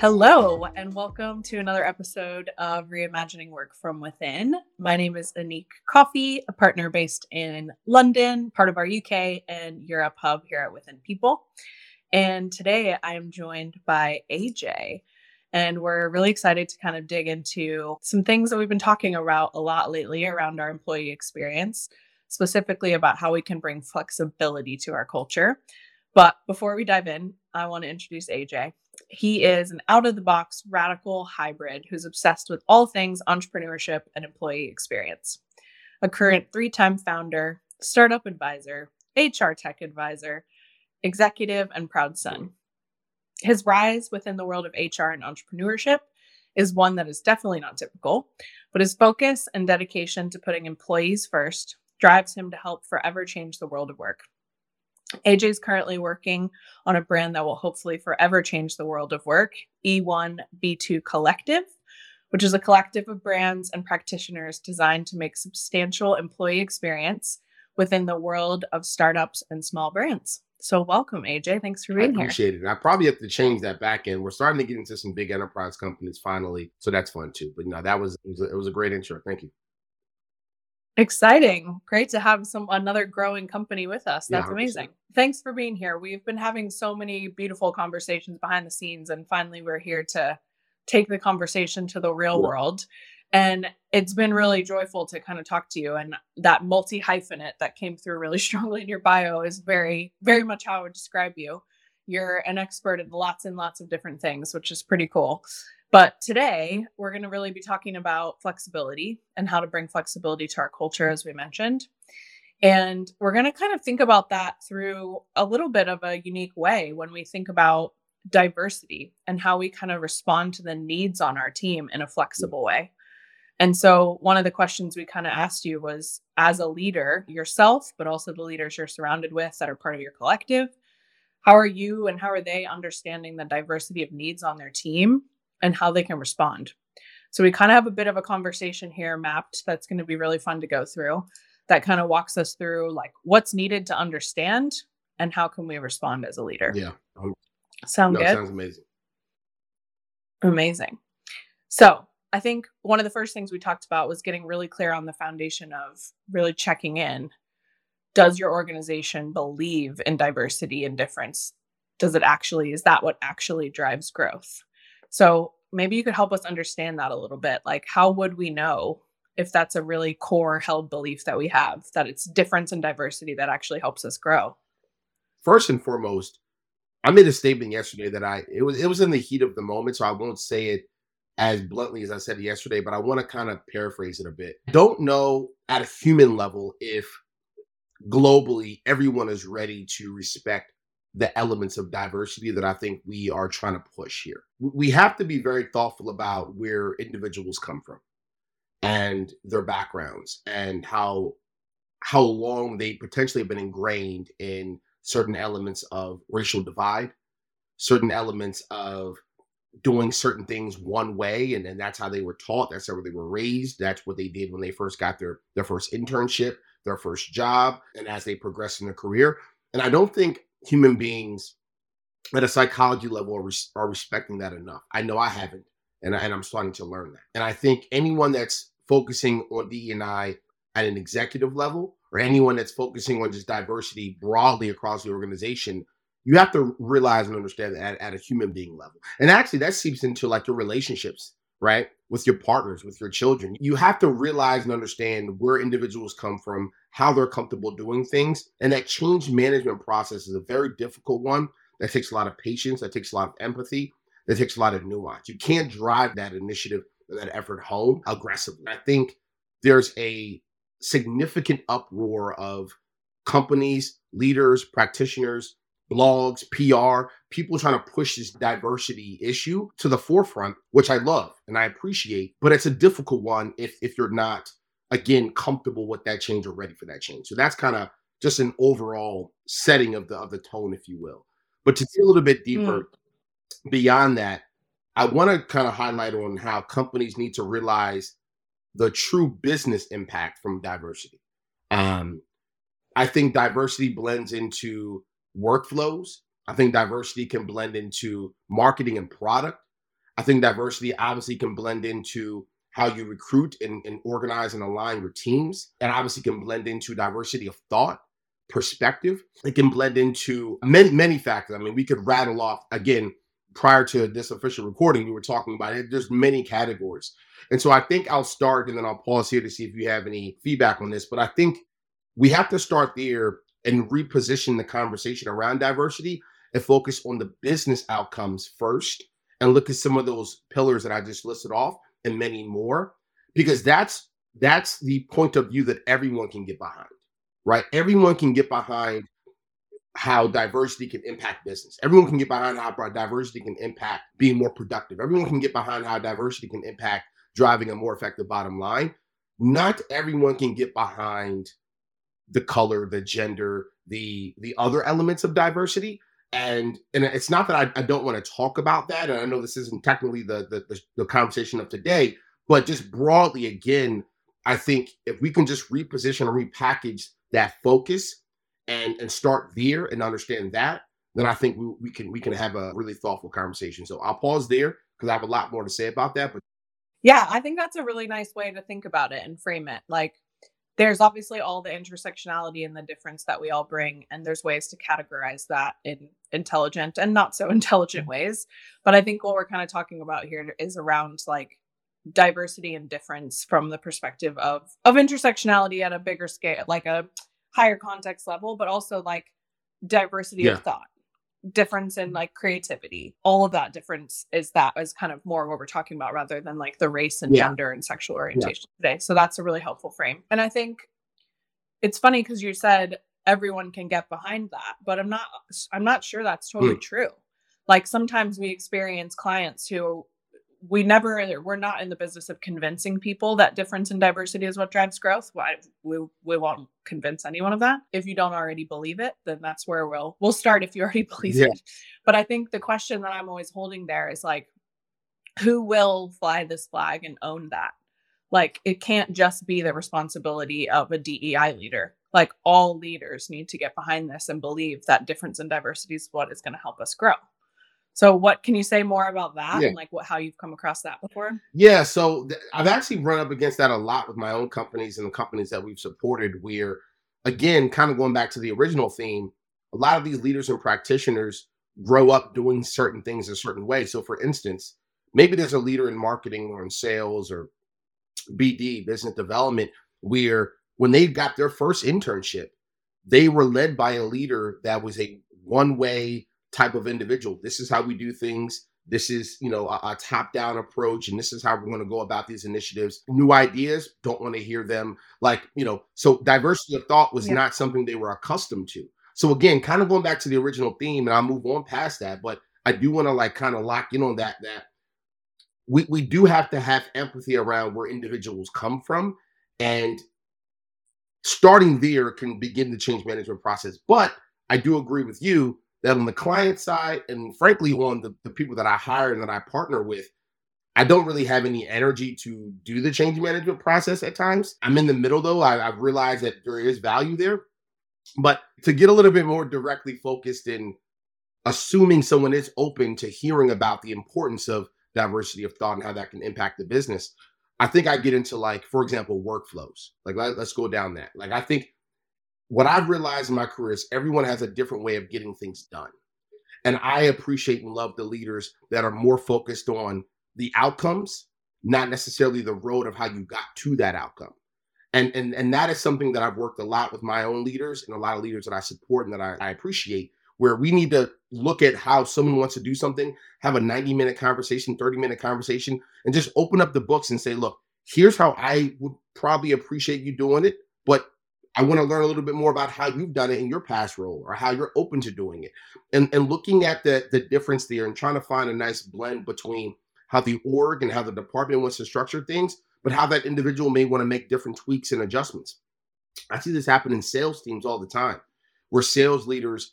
Hello, and welcome to another episode of Reimagining Work from Within. My name is Anique Coffee, a partner based in London, part of our UK and Europe hub here at Within People. And today I am joined by AJ, and we're really excited to kind of dig into some things that we've been talking about a lot lately around our employee experience, specifically about how we can bring flexibility to our culture. But before we dive in, I want to introduce AJ. He is an out of the box radical hybrid who's obsessed with all things entrepreneurship and employee experience. A current three time founder, startup advisor, HR tech advisor, executive, and proud son. His rise within the world of HR and entrepreneurship is one that is definitely not typical, but his focus and dedication to putting employees first drives him to help forever change the world of work. AJ is currently working on a brand that will hopefully forever change the world of work, E1B2 Collective, which is a collective of brands and practitioners designed to make substantial employee experience within the world of startups and small brands. So welcome, AJ. Thanks for being here. I appreciate here. it. I probably have to change that back end. We're starting to get into some big enterprise companies finally, so that's fun too. But you know, that was it was a, it was a great intro. Thank you. Exciting. Great to have some another growing company with us. That's yeah, amazing. Thanks for being here. We've been having so many beautiful conversations behind the scenes and finally we're here to take the conversation to the real world. And it's been really joyful to kind of talk to you. And that multi hyphenate that came through really strongly in your bio is very, very much how I would describe you. You're an expert in lots and lots of different things, which is pretty cool. But today, we're going to really be talking about flexibility and how to bring flexibility to our culture, as we mentioned. And we're going to kind of think about that through a little bit of a unique way when we think about diversity and how we kind of respond to the needs on our team in a flexible way. And so, one of the questions we kind of asked you was as a leader yourself, but also the leaders you're surrounded with that are part of your collective, how are you and how are they understanding the diversity of needs on their team and how they can respond. So we kind of have a bit of a conversation here mapped that's going to be really fun to go through that kind of walks us through like what's needed to understand and how can we respond as a leader. Yeah. Um, Sound no, good? Sounds amazing. Amazing. So I think one of the first things we talked about was getting really clear on the foundation of really checking in. Does your organization believe in diversity and difference? Does it actually, is that what actually drives growth? So maybe you could help us understand that a little bit. Like, how would we know if that's a really core held belief that we have that it's difference and diversity that actually helps us grow? First and foremost, I made a statement yesterday that I it was it was in the heat of the moment, so I won't say it as bluntly as I said yesterday, but I want to kind of paraphrase it a bit. Don't know at a human level if globally everyone is ready to respect the elements of diversity that I think we are trying to push here. We have to be very thoughtful about where individuals come from and their backgrounds and how how long they potentially have been ingrained in certain elements of racial divide, certain elements of doing certain things one way and then that's how they were taught that's how they were raised that's what they did when they first got their their first internship their first job and as they progress in their career and i don't think human beings at a psychology level are, res- are respecting that enough. I know I haven't, and, I, and I'm starting to learn that. And I think anyone that's focusing on DEI at an executive level, or anyone that's focusing on just diversity broadly across the organization, you have to realize and understand that at, at a human being level. And actually, that seeps into like your relationships, right? With your partners, with your children. You have to realize and understand where individuals come from, how they're comfortable doing things. And that change management process is a very difficult one that takes a lot of patience, that takes a lot of empathy, that takes a lot of nuance. You can't drive that initiative and that effort home aggressively. I think there's a significant uproar of companies, leaders, practitioners, blogs, PR, people trying to push this diversity issue to the forefront, which I love and I appreciate, but it's a difficult one if if you're not again comfortable with that change or ready for that change. So that's kind of just an overall setting of the of the tone, if you will. But to see a little bit deeper mm. beyond that, I want to kind of highlight on how companies need to realize the true business impact from diversity. Um, I think diversity blends into workflows. I think diversity can blend into marketing and product. I think diversity obviously can blend into how you recruit and, and organize and align your teams. And obviously can blend into diversity of thought, perspective. It can blend into many, many factors. I mean, we could rattle off again prior to this official recording, we were talking about it. There's many categories. And so I think I'll start and then I'll pause here to see if you have any feedback on this. But I think we have to start there and reposition the conversation around diversity and focus on the business outcomes first and look at some of those pillars that I just listed off and many more because that's that's the point of view that everyone can get behind right? Everyone can get behind how diversity can impact business. Everyone can get behind how diversity can impact being more productive. Everyone can get behind how diversity can impact driving a more effective bottom line. Not everyone can get behind the color the gender the the other elements of diversity and and it's not that I, I don't want to talk about that and i know this isn't technically the, the the, the conversation of today but just broadly again i think if we can just reposition and repackage that focus and and start there and understand that then i think we, we can we can have a really thoughtful conversation. So i'll pause there because i have a lot more to say about that but yeah i think that's a really nice way to think about it and frame it. Like there's obviously all the intersectionality and the difference that we all bring and there's ways to categorize that in intelligent and not so intelligent mm. ways but i think what we're kind of talking about here is around like diversity and difference from the perspective of of intersectionality at a bigger scale like a higher context level but also like diversity yeah. of thought difference in like creativity all of that difference is that is kind of more what we're talking about rather than like the race and yeah. gender and sexual orientation yeah. today so that's a really helpful frame and i think it's funny because you said everyone can get behind that but i'm not i'm not sure that's totally mm. true like sometimes we experience clients who we never we're not in the business of convincing people that difference and diversity is what drives growth. Why we, we won't convince anyone of that. If you don't already believe it then that's where we'll we'll start if you already believe yeah. it. But i think the question that i'm always holding there is like who will fly this flag and own that? Like it can't just be the responsibility of a dei leader. Like all leaders need to get behind this and believe that difference and diversity is what is going to help us grow so, what can you say more about that, yeah. and like what how you've come across that before? Yeah, so th- I've actually run up against that a lot with my own companies and the companies that we've supported. Where, again, kind of going back to the original theme, a lot of these leaders and practitioners grow up doing certain things a certain way. So, for instance, maybe there's a leader in marketing or in sales or BD, business development, where when they got their first internship, they were led by a leader that was a one way type of individual. This is how we do things. This is, you know, a, a top down approach, and this is how we're going to go about these initiatives. New ideas, don't want to hear them. Like, you know, so diversity of thought was yeah. not something they were accustomed to. So again, kind of going back to the original theme, and I'll move on past that, but I do want to like kind of lock in on that that we, we do have to have empathy around where individuals come from and starting there can begin the change management process. But I do agree with you that on the client side and frankly on the, the people that I hire and that I partner with, I don't really have any energy to do the change management process at times. I'm in the middle though. I, I've realized that there is value there. But to get a little bit more directly focused in assuming someone is open to hearing about the importance of diversity of thought and how that can impact the business, I think I get into like, for example, workflows. Like, let, us go down that. Like, I think what I've realized in my career is everyone has a different way of getting things done. And I appreciate and love the leaders that are more focused on the outcomes, not necessarily the road of how you got to that outcome. And and and that is something that I've worked a lot with my own leaders and a lot of leaders that I support and that I, I appreciate, where we need to look at how someone wants to do something, have a 90 minute conversation, 30 minute conversation, and just open up the books and say, look, here's how I would probably appreciate you doing it, but I want to learn a little bit more about how you've done it in your past role or how you're open to doing it. And, and looking at the, the difference there and trying to find a nice blend between how the org and how the department wants to structure things, but how that individual may want to make different tweaks and adjustments. I see this happen in sales teams all the time where sales leaders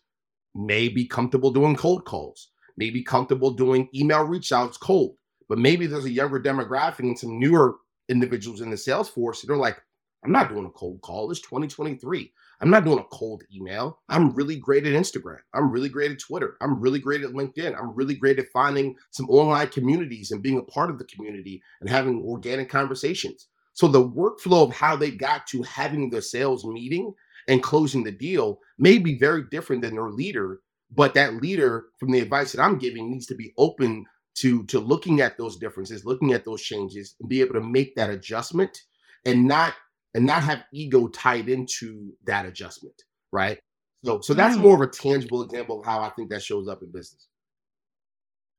may be comfortable doing cold calls, may be comfortable doing email reach outs cold, but maybe there's a younger demographic and some newer individuals in the sales force that are like, I'm not doing a cold call. It's 2023. I'm not doing a cold email. I'm really great at Instagram. I'm really great at Twitter. I'm really great at LinkedIn. I'm really great at finding some online communities and being a part of the community and having organic conversations. So the workflow of how they got to having the sales meeting and closing the deal may be very different than their leader, but that leader from the advice that I'm giving needs to be open to to looking at those differences, looking at those changes and be able to make that adjustment and not and not have ego tied into that adjustment, right? So so that's more of a tangible example of how I think that shows up in business.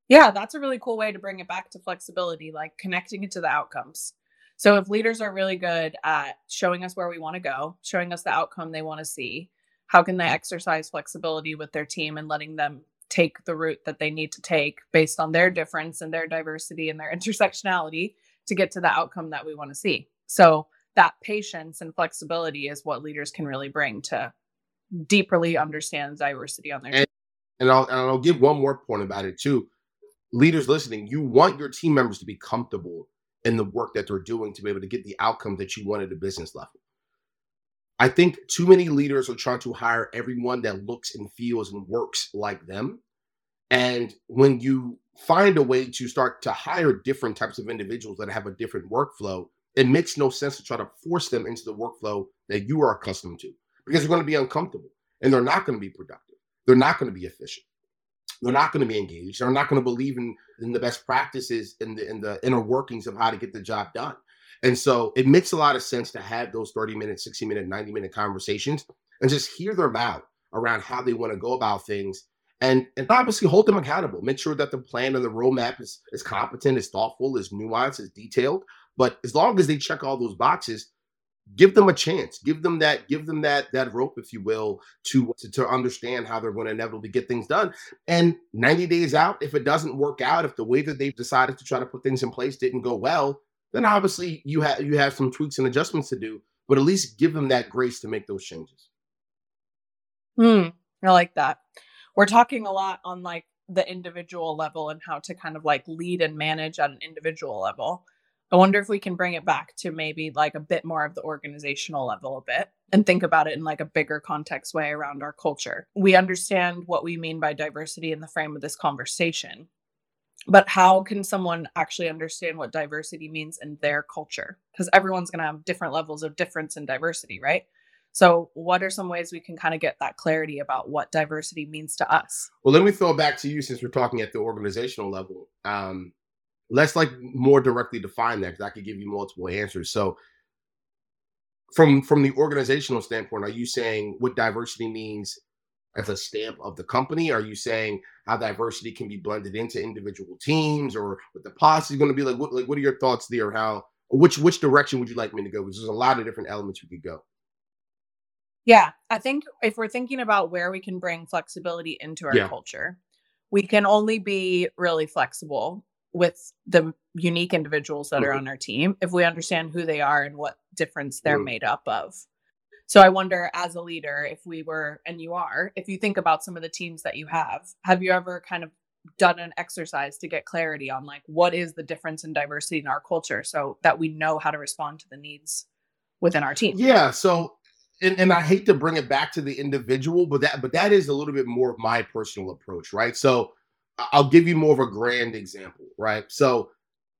Yeah, that's a really cool way to bring it back to flexibility, like connecting it to the outcomes. So if leaders are really good at showing us where we want to go, showing us the outcome they want to see, how can they exercise flexibility with their team and letting them take the route that they need to take based on their difference and their diversity and their intersectionality to get to the outcome that we want to see. So that patience and flexibility is what leaders can really bring to deeply understand diversity on their and, team. And I'll, and I'll give one more point about it too. Leaders listening, you want your team members to be comfortable in the work that they're doing to be able to get the outcome that you want at a business level. I think too many leaders are trying to hire everyone that looks and feels and works like them. And when you find a way to start to hire different types of individuals that have a different workflow, it makes no sense to try to force them into the workflow that you are accustomed to because they're going to be uncomfortable and they're not going to be productive. They're not going to be efficient. They're not going to be engaged. They're not going to believe in, in the best practices in the in the inner workings of how to get the job done. And so it makes a lot of sense to have those 30 minute, 60 minute, 90 minute conversations and just hear them out around how they want to go about things and, and obviously hold them accountable. Make sure that the plan and the roadmap is, is competent, is thoughtful, is nuanced, is detailed. But as long as they check all those boxes, give them a chance. Give them that give them that that rope if you will to to, to understand how they're going to inevitably get things done. And 90 days out if it doesn't work out if the way that they've decided to try to put things in place didn't go well then obviously you have you have some tweaks and adjustments to do. But at least give them that grace to make those changes. Hmm, i like that. We're talking a lot on like the individual level and how to kind of like lead and manage at an individual level I wonder if we can bring it back to maybe like a bit more of the organizational level a bit and think about it in like a bigger context way around our culture. We understand what we mean by diversity in the frame of this conversation. But how can someone actually understand what diversity means in their culture? Because everyone's going to have different levels of difference in diversity, right? So, what are some ways we can kind of get that clarity about what diversity means to us? Well, let me throw it back to you since we're talking at the organizational level. Um, let's like more directly define that because I could give you multiple answers. So from from the organizational standpoint, are you saying what diversity means as a stamp of the company? Are you saying how diversity can be blended into individual teams or what the policy is going to be like? What like what are your thoughts there? How which which direction would you like me to go? Because there's a lot of different elements we could go. Yeah, I think if we're thinking about where we can bring flexibility into our yeah. culture, we can only be really flexible with the unique individuals that mm-hmm. are on our team if we understand who they are and what difference they're mm-hmm. made up of. So I wonder as a leader if we were and you are if you think about some of the teams that you have have you ever kind of done an exercise to get clarity on like what is the difference in diversity in our culture so that we know how to respond to the needs within our team. Yeah, so and, and I hate to bring it back to the individual but that but that is a little bit more of my personal approach, right? So I'll give you more of a grand example, right? So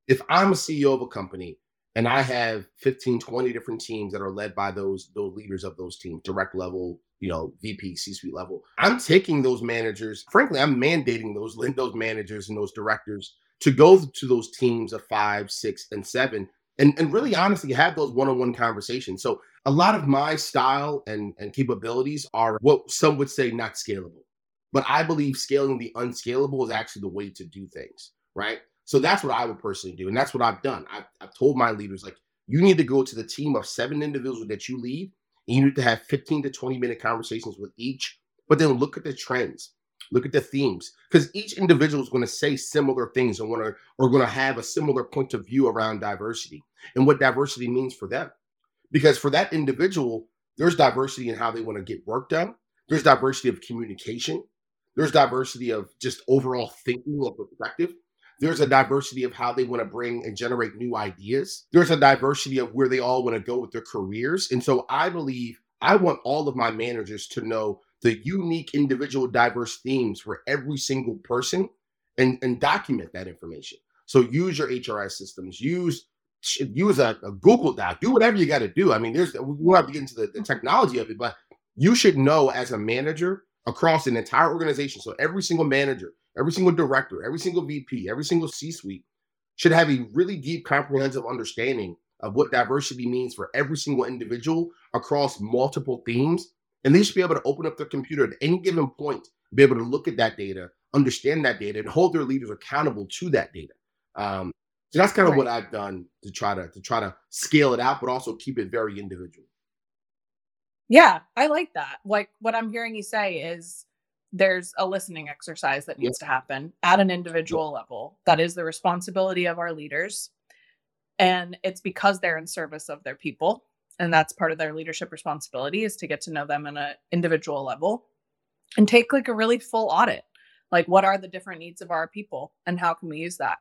if I'm a CEO of a company and I have 15, 20 different teams that are led by those those leaders of those teams, direct level, you know, VP, C-suite level, I'm taking those managers, frankly, I'm mandating those those managers and those directors to go to those teams of five, six, and seven, and, and really honestly have those one-on-one conversations. So a lot of my style and, and capabilities are what some would say not scalable. But I believe scaling the unscalable is actually the way to do things, right? So that's what I would personally do. And that's what I've done. I've, I've told my leaders, like, you need to go to the team of seven individuals that you lead, and you need to have 15 to 20 minute conversations with each, but then look at the trends, look at the themes, because each individual is going to say similar things and want to, going to have a similar point of view around diversity and what diversity means for them. Because for that individual, there's diversity in how they want to get work done. There's diversity of communication. There's diversity of just overall thinking or perspective. There's a diversity of how they want to bring and generate new ideas. There's a diversity of where they all want to go with their careers. And so I believe I want all of my managers to know the unique individual diverse themes for every single person and, and document that information. So use your HRS systems, use use a, a Google Doc, do whatever you got to do. I mean, there's we won't have to get into the, the technology of it, but you should know as a manager across an entire organization. So every single manager, every single director, every single VP, every single C-suite should have a really deep, comprehensive understanding of what diversity means for every single individual across multiple themes. And they should be able to open up their computer at any given point, be able to look at that data, understand that data, and hold their leaders accountable to that data. Um, so that's kind of right. what I've done to try to to try to scale it out, but also keep it very individual. Yeah, I like that. Like what I'm hearing you say is there's a listening exercise that needs to happen at an individual level. That is the responsibility of our leaders. And it's because they're in service of their people. And that's part of their leadership responsibility is to get to know them in an individual level and take like a really full audit. Like, what are the different needs of our people and how can we use that?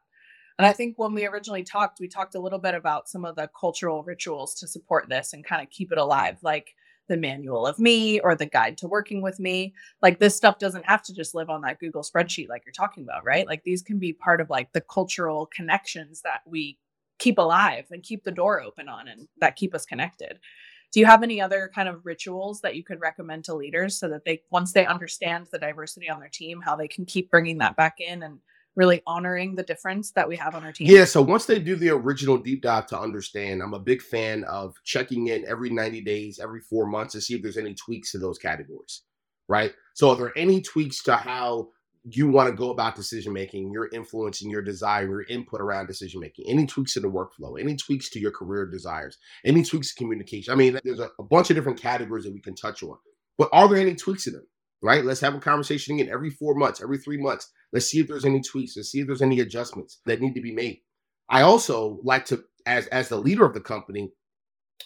And I think when we originally talked, we talked a little bit about some of the cultural rituals to support this and kind of keep it alive, like the manual of me or the guide to working with me. Like this stuff doesn't have to just live on that Google spreadsheet like you're talking about, right? Like these can be part of like the cultural connections that we keep alive and keep the door open on and that keep us connected. Do you have any other kind of rituals that you could recommend to leaders so that they once they understand the diversity on their team, how they can keep bringing that back in and really honoring the difference that we have on our team. Yeah. So once they do the original deep dive to understand, I'm a big fan of checking in every 90 days, every four months to see if there's any tweaks to those categories. Right. So are there any tweaks to how you want to go about decision making, your influence and your desire, your input around decision making, any tweaks to the workflow, any tweaks to your career desires, any tweaks to communication. I mean, there's a, a bunch of different categories that we can touch on. But are there any tweaks to them? Right? Let's have a conversation again every four months, every three months. Let's see if there's any tweaks. Let's see if there's any adjustments that need to be made. I also like to, as as the leader of the company,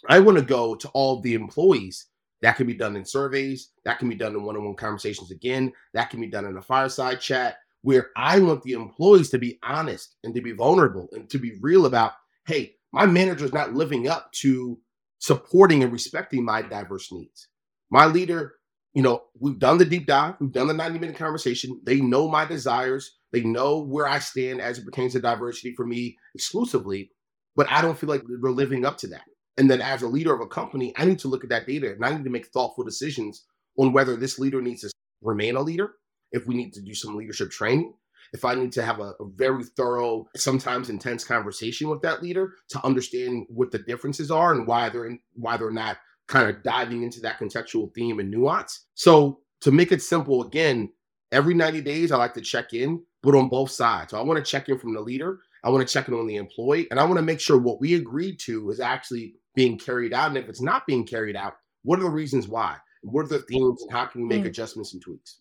I want to go to all the employees. That can be done in surveys. That can be done in one-on-one conversations again. That can be done in a fireside chat where I want the employees to be honest and to be vulnerable and to be real about, hey, my manager is not living up to supporting and respecting my diverse needs. My leader you know, we've done the deep dive, we've done the 90 minute conversation. They know my desires, they know where I stand as it pertains to diversity for me exclusively, but I don't feel like we're living up to that. And then as a leader of a company, I need to look at that data and I need to make thoughtful decisions on whether this leader needs to remain a leader, if we need to do some leadership training, if I need to have a, a, very thorough, sometimes intense conversation with that leader to understand what the differences are and why they're in, why they're not kind of diving into that contextual theme and nuance. So to make it simple, again, every 90 days I like to check in, but on both sides. So I want to check in from the leader, I want to check in on the employee, and I want to make sure what we agreed to is actually being carried out. And if it's not being carried out, what are the reasons why? What are the themes and how can we make mm. adjustments and tweaks?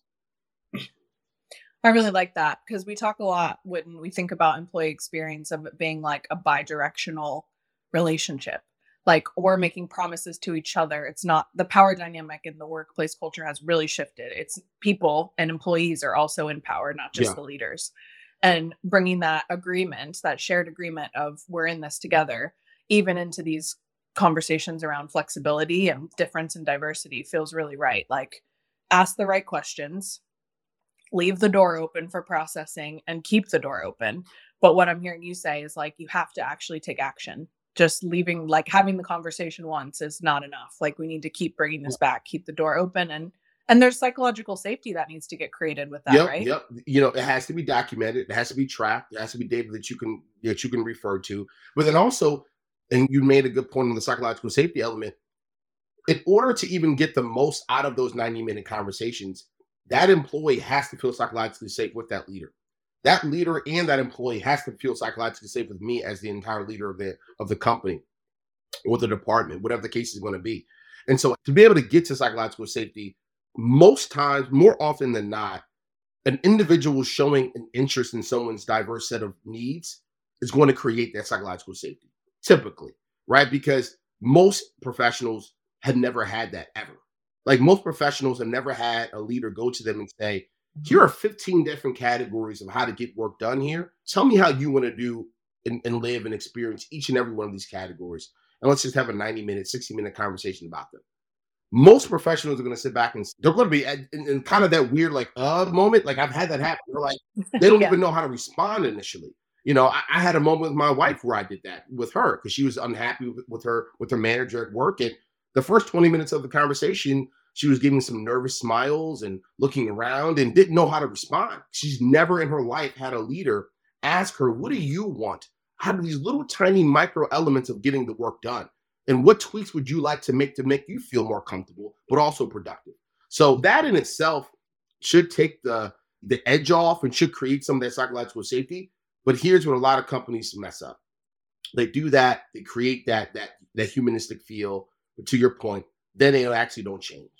I really like that because we talk a lot when we think about employee experience of it being like a bi directional relationship like or making promises to each other. It's not the power dynamic in the workplace culture has really shifted. It's people and employees are also in power not just yeah. the leaders. And bringing that agreement that shared agreement of we're in this together even into these conversations around flexibility and difference and diversity feels really right. Like ask the right questions leave the door open for processing and keep the door open. But what i'm hearing you say is like you have to actually take action just leaving like having the conversation once is not enough. Like we need to keep bringing this back keep the door open and and there's psychological safety that needs to get created with that yep, right? yep. You know it has to be documented it has to be tracked it has to be data that you can that you can refer to. But then also and you made a good point on the psychological safety element in order to even get the most out of those 90 minute conversations that employee has to feel psychologically safe with that leader that leader and that employee has to feel psychologically safe with me as the entire leader of the of the company or the department, whatever the case is going to be. And so to be able to get to psychological safety, most times, more often than not, an individual showing an interest in someone's diverse set of needs is going to create that psychological safety, typically, right? Because most professionals have never had that ever. Like most professionals have never had a leader go to them and say, here are 15 different categories of how to get work done here. Tell me how you want to do and, and live and experience each and every one of these categories. And let's just have a 90 minute, 60 minute conversation about them. Most professionals are going to sit back and they're going to be in, in kind of that weird, like, uh, moment. Like, I've had that happen. They're like, they don't yeah. even know how to respond initially. You know, I, I, had a moment with my wife where I did that with her because she was unhappy with, with her with her manager at work. And the first 20 minutes of the conversation, she was giving some nervous smiles and looking around and didn't know how to respond. She's never in her life had a leader ask her, What do you want How do these little tiny micro elements of getting the work done? And what tweaks would you like to make to make you feel more comfortable, but also productive? So that in itself should take the the edge off and should create some of that psychological safety. But here's what a lot of companies mess up. They do that, they create that that that humanistic feel. But to your point, then they actually don't change.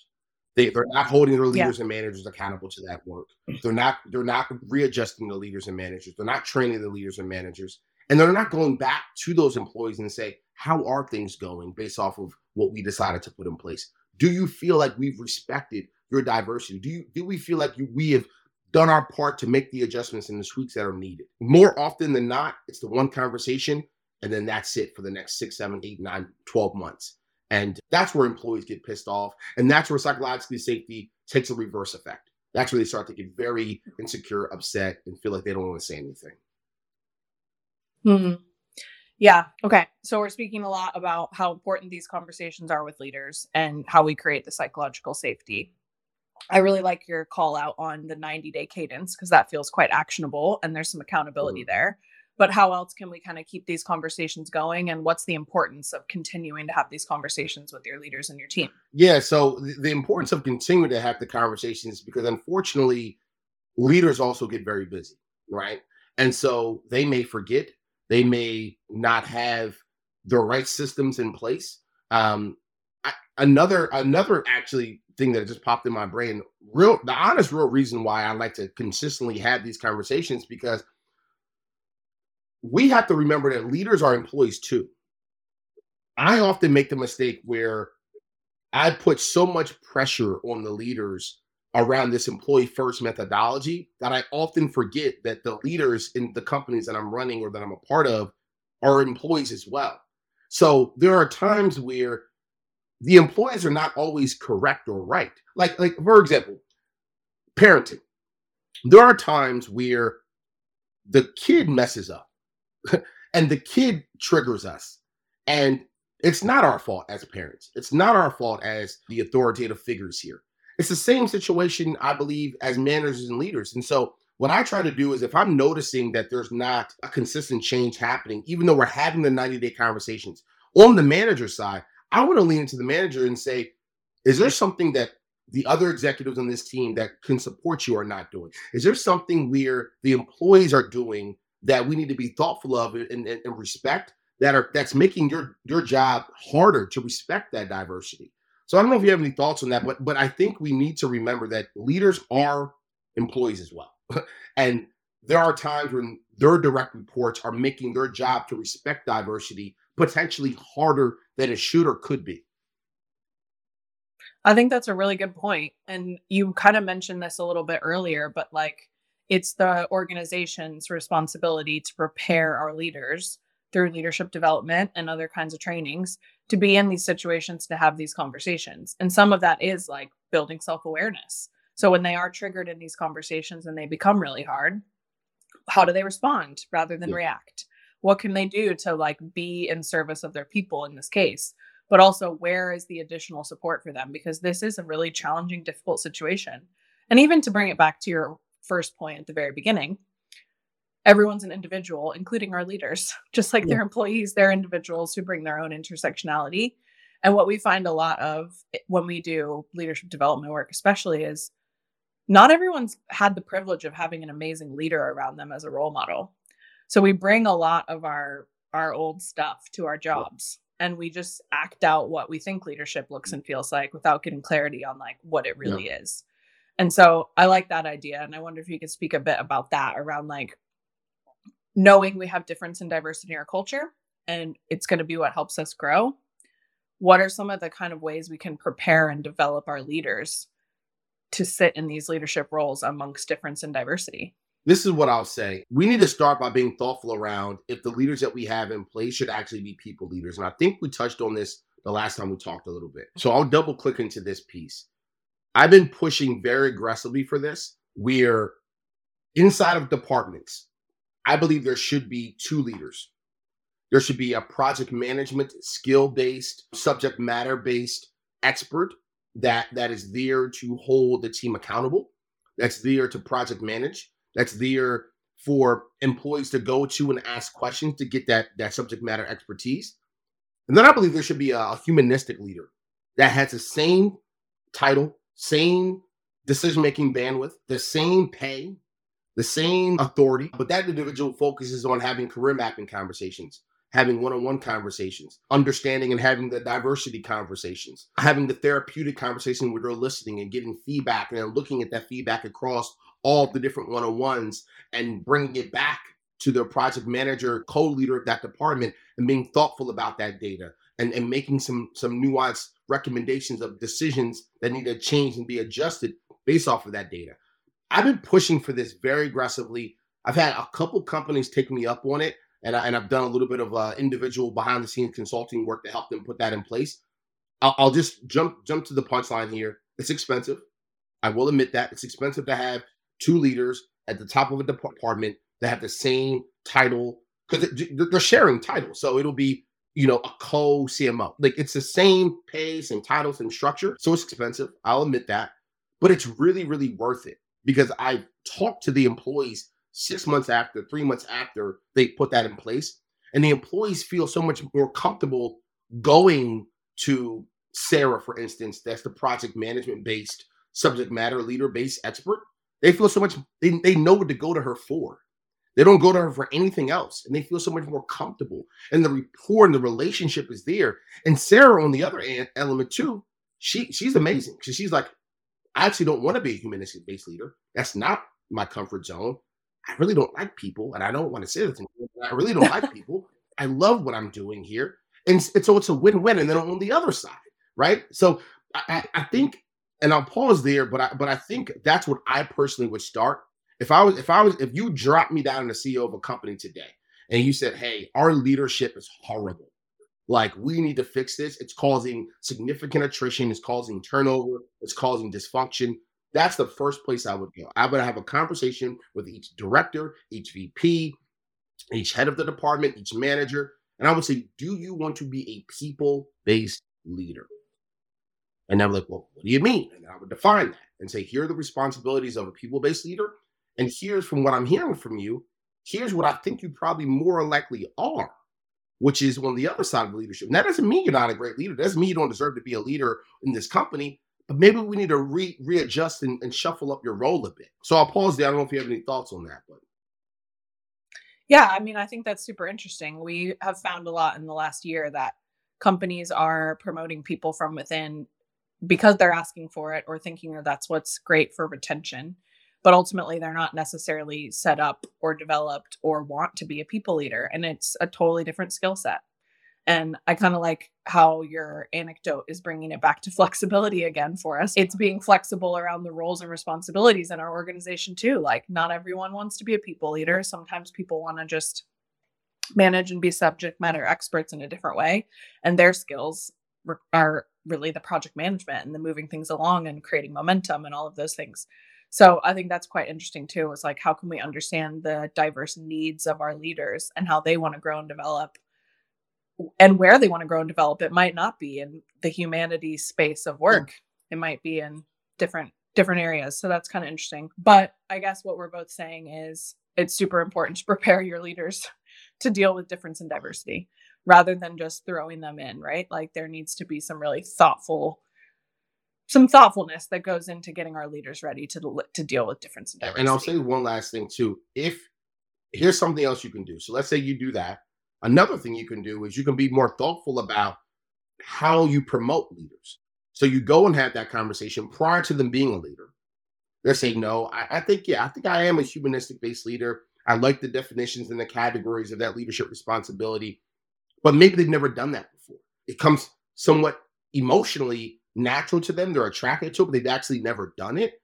They, they're not holding their leaders yeah. and managers accountable to that work. They're not they're not readjusting the leaders and managers. They're not training the leaders and managers. And they're not going back to those employees and say, how are things going based off of what we decided to put in place? Do you feel like we've respected your diversity? Do you do we feel like you, we have done our part to make the adjustments and the tweaks that are needed? More often than not, it's the one conversation and then that's it for the next six, seven, eight, nine, 12 months. And that's where employees get pissed off. And that's where psychological safety takes a reverse effect. That's where they start to get very insecure, upset, and feel like they don't want to say anything. Hmm. Yeah. Okay. So we're speaking a lot about how important these conversations are with leaders and how we create the psychological safety. I really like your call out on the 90 day cadence because that feels quite actionable and there's some accountability mm. there but how else can we kind of keep these conversations going? And what's the importance of continuing to have these conversations with your leaders and your team? Yeah so the importance of continuing to have the conversations because unfortunately leaders also get very busy right? And so they may forget they may not have the right systems in place. Um I, another another actually thing that just popped in my brain real the honest real reason why i like to consistently have these conversations because we have to remember that leaders are employees too. I often make the mistake where I put so much pressure on the leaders around this employee first methodology that I often forget that the leaders in the companies that I'm running or that I'm a part of are employees as well. So there are times where the employees are not always correct or right. Like, like for example, parenting. There are times where the kid messes up and the kid triggers us. And it's not our fault as parents. It's not our fault as the authoritative figures here. It's the same situation, I believe, as managers and leaders. And so, what I try to do is if I'm noticing that there's not a consistent change happening, even though we're having the 90 day conversations on the manager side, I want to lean into the manager and say, is there something that the other executives on this team that can support you are not doing? Is there something where the employees are doing that we need to be thoughtful of and, and, and respect that are that's making your your job harder to respect that diversity. So I don't know if you have any thoughts on that, but but I think we need to remember that leaders are employees as well. and there are times when their direct reports are making their job to respect diversity potentially harder than it should or could be. I think that's a really good point. And you kind of mentioned this a little bit earlier, but like it's the organization's responsibility to prepare our leaders through leadership development and other kinds of trainings to be in these situations to have these conversations. And some of that is like building self awareness. So when they are triggered in these conversations and they become really hard, how do they respond rather than yeah. react? What can they do to like be in service of their people in this case? But also, where is the additional support for them? Because this is a really challenging, difficult situation. And even to bring it back to your first point at the very beginning everyone's an individual including our leaders just like yeah. their employees they're individuals who bring their own intersectionality and what we find a lot of when we do leadership development work especially is not everyone's had the privilege of having an amazing leader around them as a role model so we bring a lot of our our old stuff to our jobs and we just act out what we think leadership looks and feels like without getting clarity on like what it really yeah. is and so I like that idea. And I wonder if you could speak a bit about that around like knowing we have difference and diversity in our culture and it's going to be what helps us grow. What are some of the kind of ways we can prepare and develop our leaders to sit in these leadership roles amongst difference and diversity? This is what I'll say. We need to start by being thoughtful around if the leaders that we have in place should actually be people leaders. And I think we touched on this the last time we talked a little bit. So I'll double click into this piece. I've been pushing very aggressively for this. We're inside of departments. I believe there should be two leaders. There should be a project management skill based, subject matter based expert that that is there to hold the team accountable. That's there to project manage. That's there for employees to go to and ask questions to get that that subject matter expertise. And then I believe there should be a, a humanistic leader that has the same title, same decision making bandwidth, the same pay, the same authority, but that individual focuses on having career mapping conversations, having one on one conversations, understanding and having the diversity conversations, having the therapeutic conversation where they're listening and getting feedback and looking at that feedback across all the different one on ones and bringing it back to their project manager, co leader of that department, and being thoughtful about that data and, and making some, some nuanced recommendations of decisions that need to change and be adjusted based off of that data. I've been pushing for this very aggressively. I've had a couple companies take me up on it and, I, and I've done a little bit of uh, individual behind the scenes consulting work to help them put that in place. I'll, I'll just jump jump to the punchline here. It's expensive. I will admit that it's expensive to have two leaders at the top of a department that have the same title because they're sharing titles. So it'll be you know a co CMO. Like it's the same pay, and titles, and structure. So it's expensive. I'll admit that, but it's really really worth it because I talked to the employees six months after, three months after they put that in place. And the employees feel so much more comfortable going to Sarah, for instance, that's the project management based subject matter leader based expert. They feel so much, they, they know what to go to her for. They don't go to her for anything else. And they feel so much more comfortable. And the rapport and the relationship is there. And Sarah, on the other element too, she she's amazing. Because she's like, I actually don't want to be a humanistic based leader. That's not my comfort zone. I really don't like people, and I don't want to say this. I really don't like people. I love what I'm doing here, and, and so it's a win-win. And then on the other side, right? So I, I think, and I'll pause there, but I but I think that's what I personally would start. If I was, if I was, if you dropped me down in the CEO of a company today, and you said, "Hey, our leadership is horrible. Like we need to fix this. It's causing significant attrition. It's causing turnover. It's causing dysfunction." That's the first place I would go. I would have a conversation with each director, each VP, each head of the department, each manager, and I would say, Do you want to be a people based leader? And I'm like, Well, what do you mean? And I would define that and say, Here are the responsibilities of a people based leader. And here's from what I'm hearing from you, here's what I think you probably more likely are, which is on the other side of leadership. And that doesn't mean you're not a great leader. That doesn't mean you don't deserve to be a leader in this company but maybe we need to re- readjust and, and shuffle up your role a bit. So I'll pause there. I don't know if you have any thoughts on that, but yeah, I mean, I think that's super interesting. We have found a lot in the last year that companies are promoting people from within because they're asking for it or thinking that that's what's great for retention. But ultimately, they're not necessarily set up or developed or want to be a people leader. And it's a totally different skill set. And I kind of like how your anecdote is bringing it back to flexibility again for us. It's being flexible around the roles and responsibilities in our organization too. Like, not everyone wants to be a people leader. Sometimes people want to just manage and be subject matter experts in a different way. And their skills are really the project management and the moving things along and creating momentum and all of those things. So I think that's quite interesting too. Is like, how can we understand the diverse needs of our leaders and how they want to grow and develop? and where they want to grow and develop it might not be in the humanities space of work it might be in different different areas so that's kind of interesting but i guess what we're both saying is it's super important to prepare your leaders to deal with difference and diversity rather than just throwing them in right like there needs to be some really thoughtful some thoughtfulness that goes into getting our leaders ready to to deal with difference and diversity. And I'll say one last thing too. If here's something else you can do. So let's say you do that Another thing you can do is you can be more thoughtful about how you promote leaders. So you go and have that conversation prior to them being a leader. They're saying, no, I, I think, yeah, I think I am a humanistic based leader. I like the definitions and the categories of that leadership responsibility, but maybe they've never done that before. It comes somewhat emotionally natural to them, they're attracted to it, but they've actually never done it,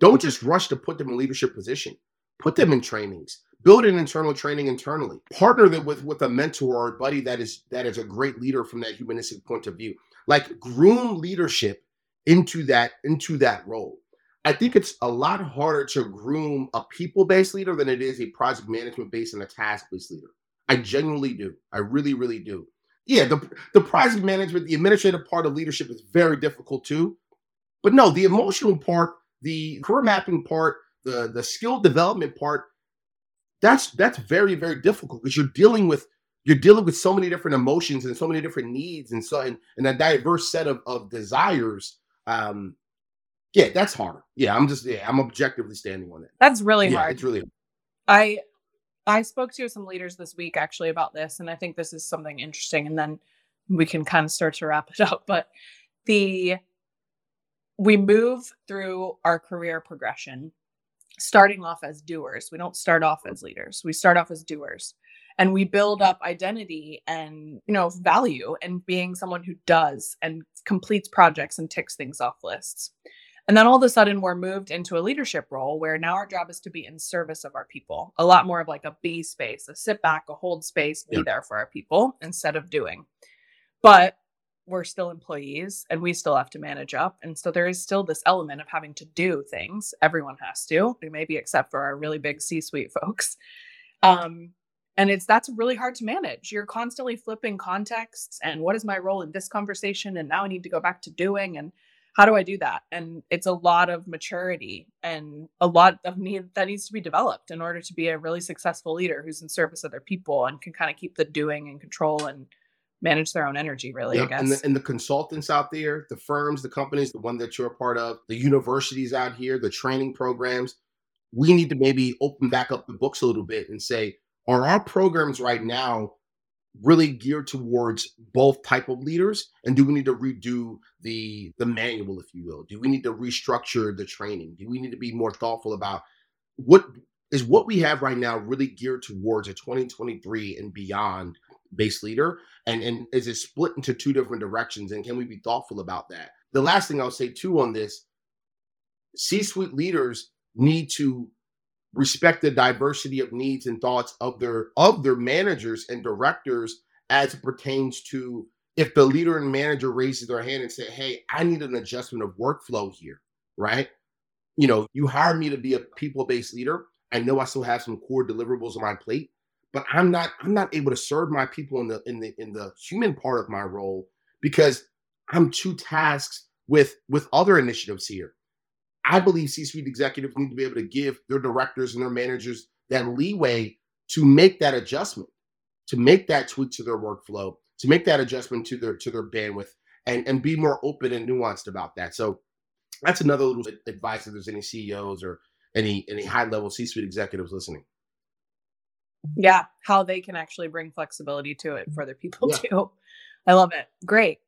don't just rush to put them in leadership position. Put them in trainings. Build an internal training internally. Partner them with with a mentor or a buddy that is that is a great leader from that humanistic point of view. Like groom leadership into that into that role. I think it's a lot harder to groom a people-based leader than it is a project management based and a task-based leader. I genuinely do. I really, really do. Yeah, the the project management, the administrative part of leadership is very difficult too. But no, the emotional part, the career mapping part, the the skill development part, that's that's very, very difficult because you're dealing with you're dealing with so many different emotions and so many different needs and so and, and a diverse set of, of desires. Um, yeah, that's hard. Yeah, I'm just yeah, I'm objectively standing on it. That's really yeah, hard. It's really hard. I I spoke to some leaders this week actually about this, and I think this is something interesting. And then we can kind of start to wrap it up. But the we move through our career progression starting off as doers. We don't start off as leaders. We start off as doers. And we build up identity and, you know, value and being someone who does and completes projects and ticks things off lists. And then all of a sudden, we're moved into a leadership role where now our job is to be in service of our people, a lot more of like a be space, a sit back, a hold space, be there for our people instead of doing. But we're still employees and we still have to manage up. And so there is still this element of having to do things. Everyone has to, maybe except for our really big C suite folks. Um, and it's that's really hard to manage. You're constantly flipping contexts and what is my role in this conversation? And now I need to go back to doing. And how do I do that? And it's a lot of maturity and a lot of need that needs to be developed in order to be a really successful leader who's in service of their people and can kind of keep the doing and control and manage their own energy really guess and the, and the, consultants out there the firms the companies the one that you're a part of the universities out here the training programs we need to maybe open back up the books a little bit and say are our programs right now really geared towards both type of leaders and do we need to redo the the manual if you will? Do we need to restructure the training? Do we need to be more thoughtful about what is what we have right now really geared towards a 2023 and beyond base leader? And and is it split into two different directions and can we be thoughtful about that? The last thing i'll say too on this c-suite leaders need to respect the diversity of needs and thoughts of their of their managers and directors as it pertains to if the leader and manager raises their hand and say hey i need an adjustment of workflow here right? You know you hire me to be a people-based leader. I know i still have some core deliverables on my plate but i'm not i'm not able to serve my people in the in the in the human part of my role because i'm too tasked with with other initiatives here I believe C suite executives need to be able to give their directors and their managers that leeway to make that adjustment, to make that tweak to their workflow, to make that adjustment to their to their bandwidth, and and be more open and nuanced about that. So that's another little advice if there's any CEOs or any any high level C suite executives listening. Yeah, how they can actually bring flexibility to it for their people yeah. too. I love it. Great.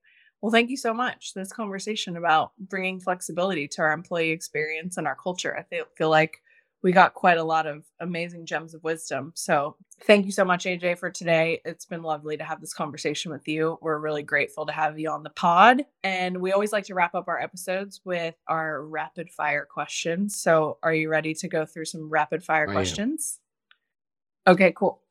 Well, thank you so much. This conversation about bringing flexibility to our employee experience and our culture. I feel, feel like we got quite a lot of amazing gems of wisdom. So, thank you so much, AJ, for today. It's been lovely to have this conversation with you. We're really grateful to have you on the pod. And we always like to wrap up our episodes with our rapid fire questions. So, are you ready to go through some rapid fire I questions? Am. Okay, cool.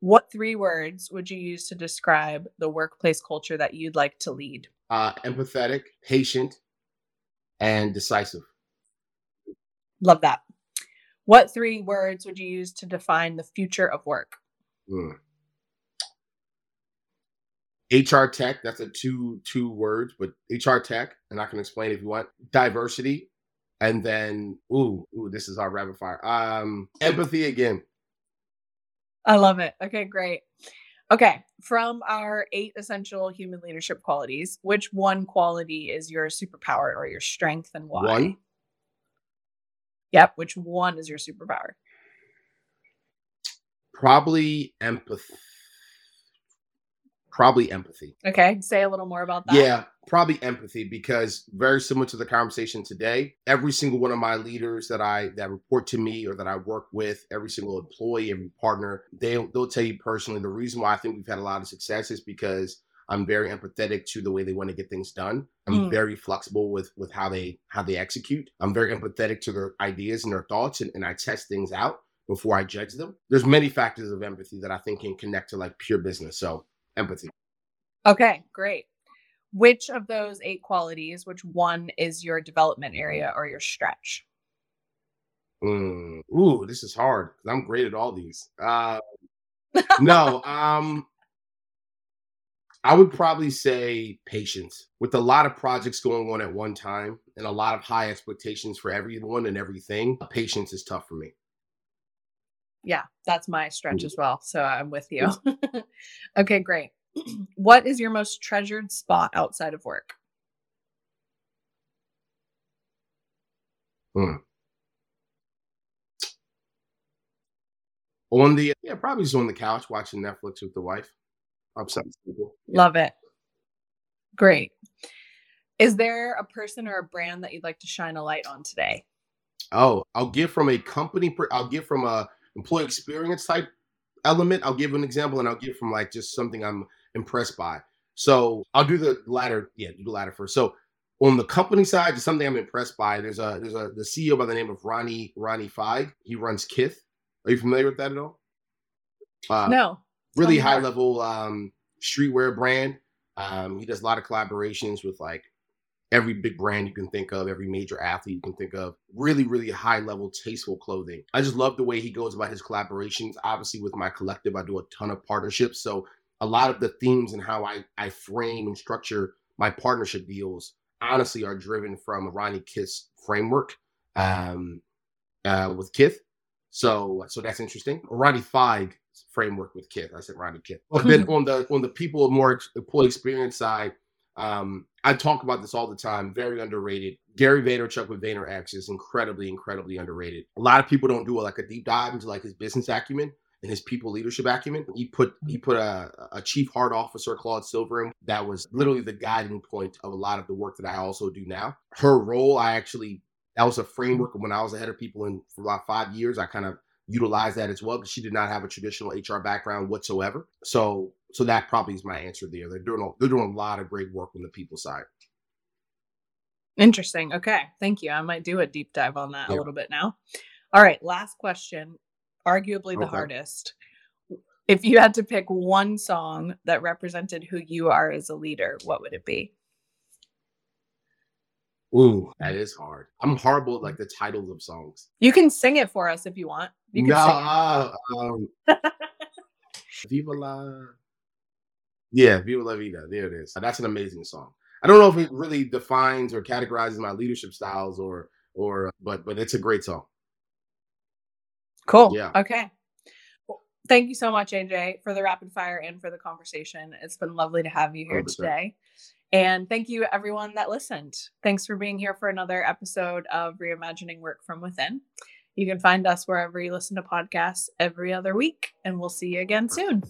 What three words would you use to describe the workplace culture that you'd like to lead? Uh, empathetic, patient, and decisive. Love that. What three words would you use to define the future of work? Mm. HR tech, that's a two two words, but HR tech, and I can explain if you want. Diversity, and then ooh, ooh, this is our rapid fire. Um, empathy again. I love it. Okay, great. Okay, from our eight essential human leadership qualities, which one quality is your superpower or your strength and why? One. Yep, which one is your superpower? Probably empathy probably empathy. Okay, say a little more about that. Yeah, probably empathy because very similar to the conversation today, every single one of my leaders that I that report to me or that I work with, every single employee, every partner, they they'll tell you personally the reason why I think we've had a lot of success is because I'm very empathetic to the way they want to get things done. I'm mm. very flexible with with how they how they execute. I'm very empathetic to their ideas and their thoughts, and, and I test things out before I judge them. There's many factors of empathy that I think can connect to like pure business. So empathy. Okay, great. Which of those eight qualities, which one is your development area or your stretch? Mm, ooh, this is hard because I'm great at all these. Uh, no, um, I would probably say patience. With a lot of projects going on at one time and a lot of high expectations for everyone and everything, patience is tough for me. Yeah, that's my stretch as well. So I'm with you. okay, great. What is your most treasured spot outside of work? Hmm. On the yeah, probably just on the couch watching Netflix with the wife. Upset people. Yeah. Love it. Great. Is there a person or a brand that you'd like to shine a light on today? Oh, I'll give from a company. I'll give from a employee experience type element. I'll give an example, and I'll give from like just something I'm impressed by. So I'll do the latter. Yeah, do the latter first. So on the company side, just something I'm impressed by. There's a there's a the CEO by the name of Ronnie Ronnie Fieg. He runs Kith. Are you familiar with that at all? Uh, no. Really high level um, streetwear brand. Um, he does a lot of collaborations with like every big brand you can think of, every major athlete you can think of. Really, really high level, tasteful clothing. I just love the way he goes about his collaborations. Obviously, with my collective, I do a ton of partnerships. So a lot of the themes and how I, I frame and structure my partnership deals honestly are driven from Ronnie Kith's framework um, uh, with Kith. So so that's interesting. Ronnie Fieg framework with Kith. I said Ronnie Kith. But then on the on the people more employee experience side, um, I talk about this all the time. Very underrated. Gary Vaynerchuk with VaynerX is incredibly, incredibly underrated. A lot of people don't do like a deep dive into like his business acumen and his people leadership acumen. He put he put a, a chief heart officer, Claude Silver, that was literally the guiding point of a lot of the work that I also do now. Her role, I actually that was a framework when I was ahead of people in for about five years. I kind of utilized that as well because she did not have a traditional HR background whatsoever. So so that probably is my answer there. They're doing a, they're doing a lot of great work on the people side. Interesting. Okay, thank you. I might do a deep dive on that yeah. a little bit now. All right, last question. Arguably the okay. hardest. If you had to pick one song that represented who you are as a leader, what would it be? Ooh, that is hard. I'm horrible at like the titles of songs. You can sing it for us if you want. You can no, uh, um, Viva la. Yeah, Viva la vida. There it is. That's an amazing song. I don't know if it really defines or categorizes my leadership styles or or but but it's a great song. Cool. Yeah. Okay. Well, thank you so much, AJ, for the rapid fire and for the conversation. It's been lovely to have you here 100%. today. And thank you, everyone that listened. Thanks for being here for another episode of Reimagining Work from Within. You can find us wherever you listen to podcasts every other week, and we'll see you again soon.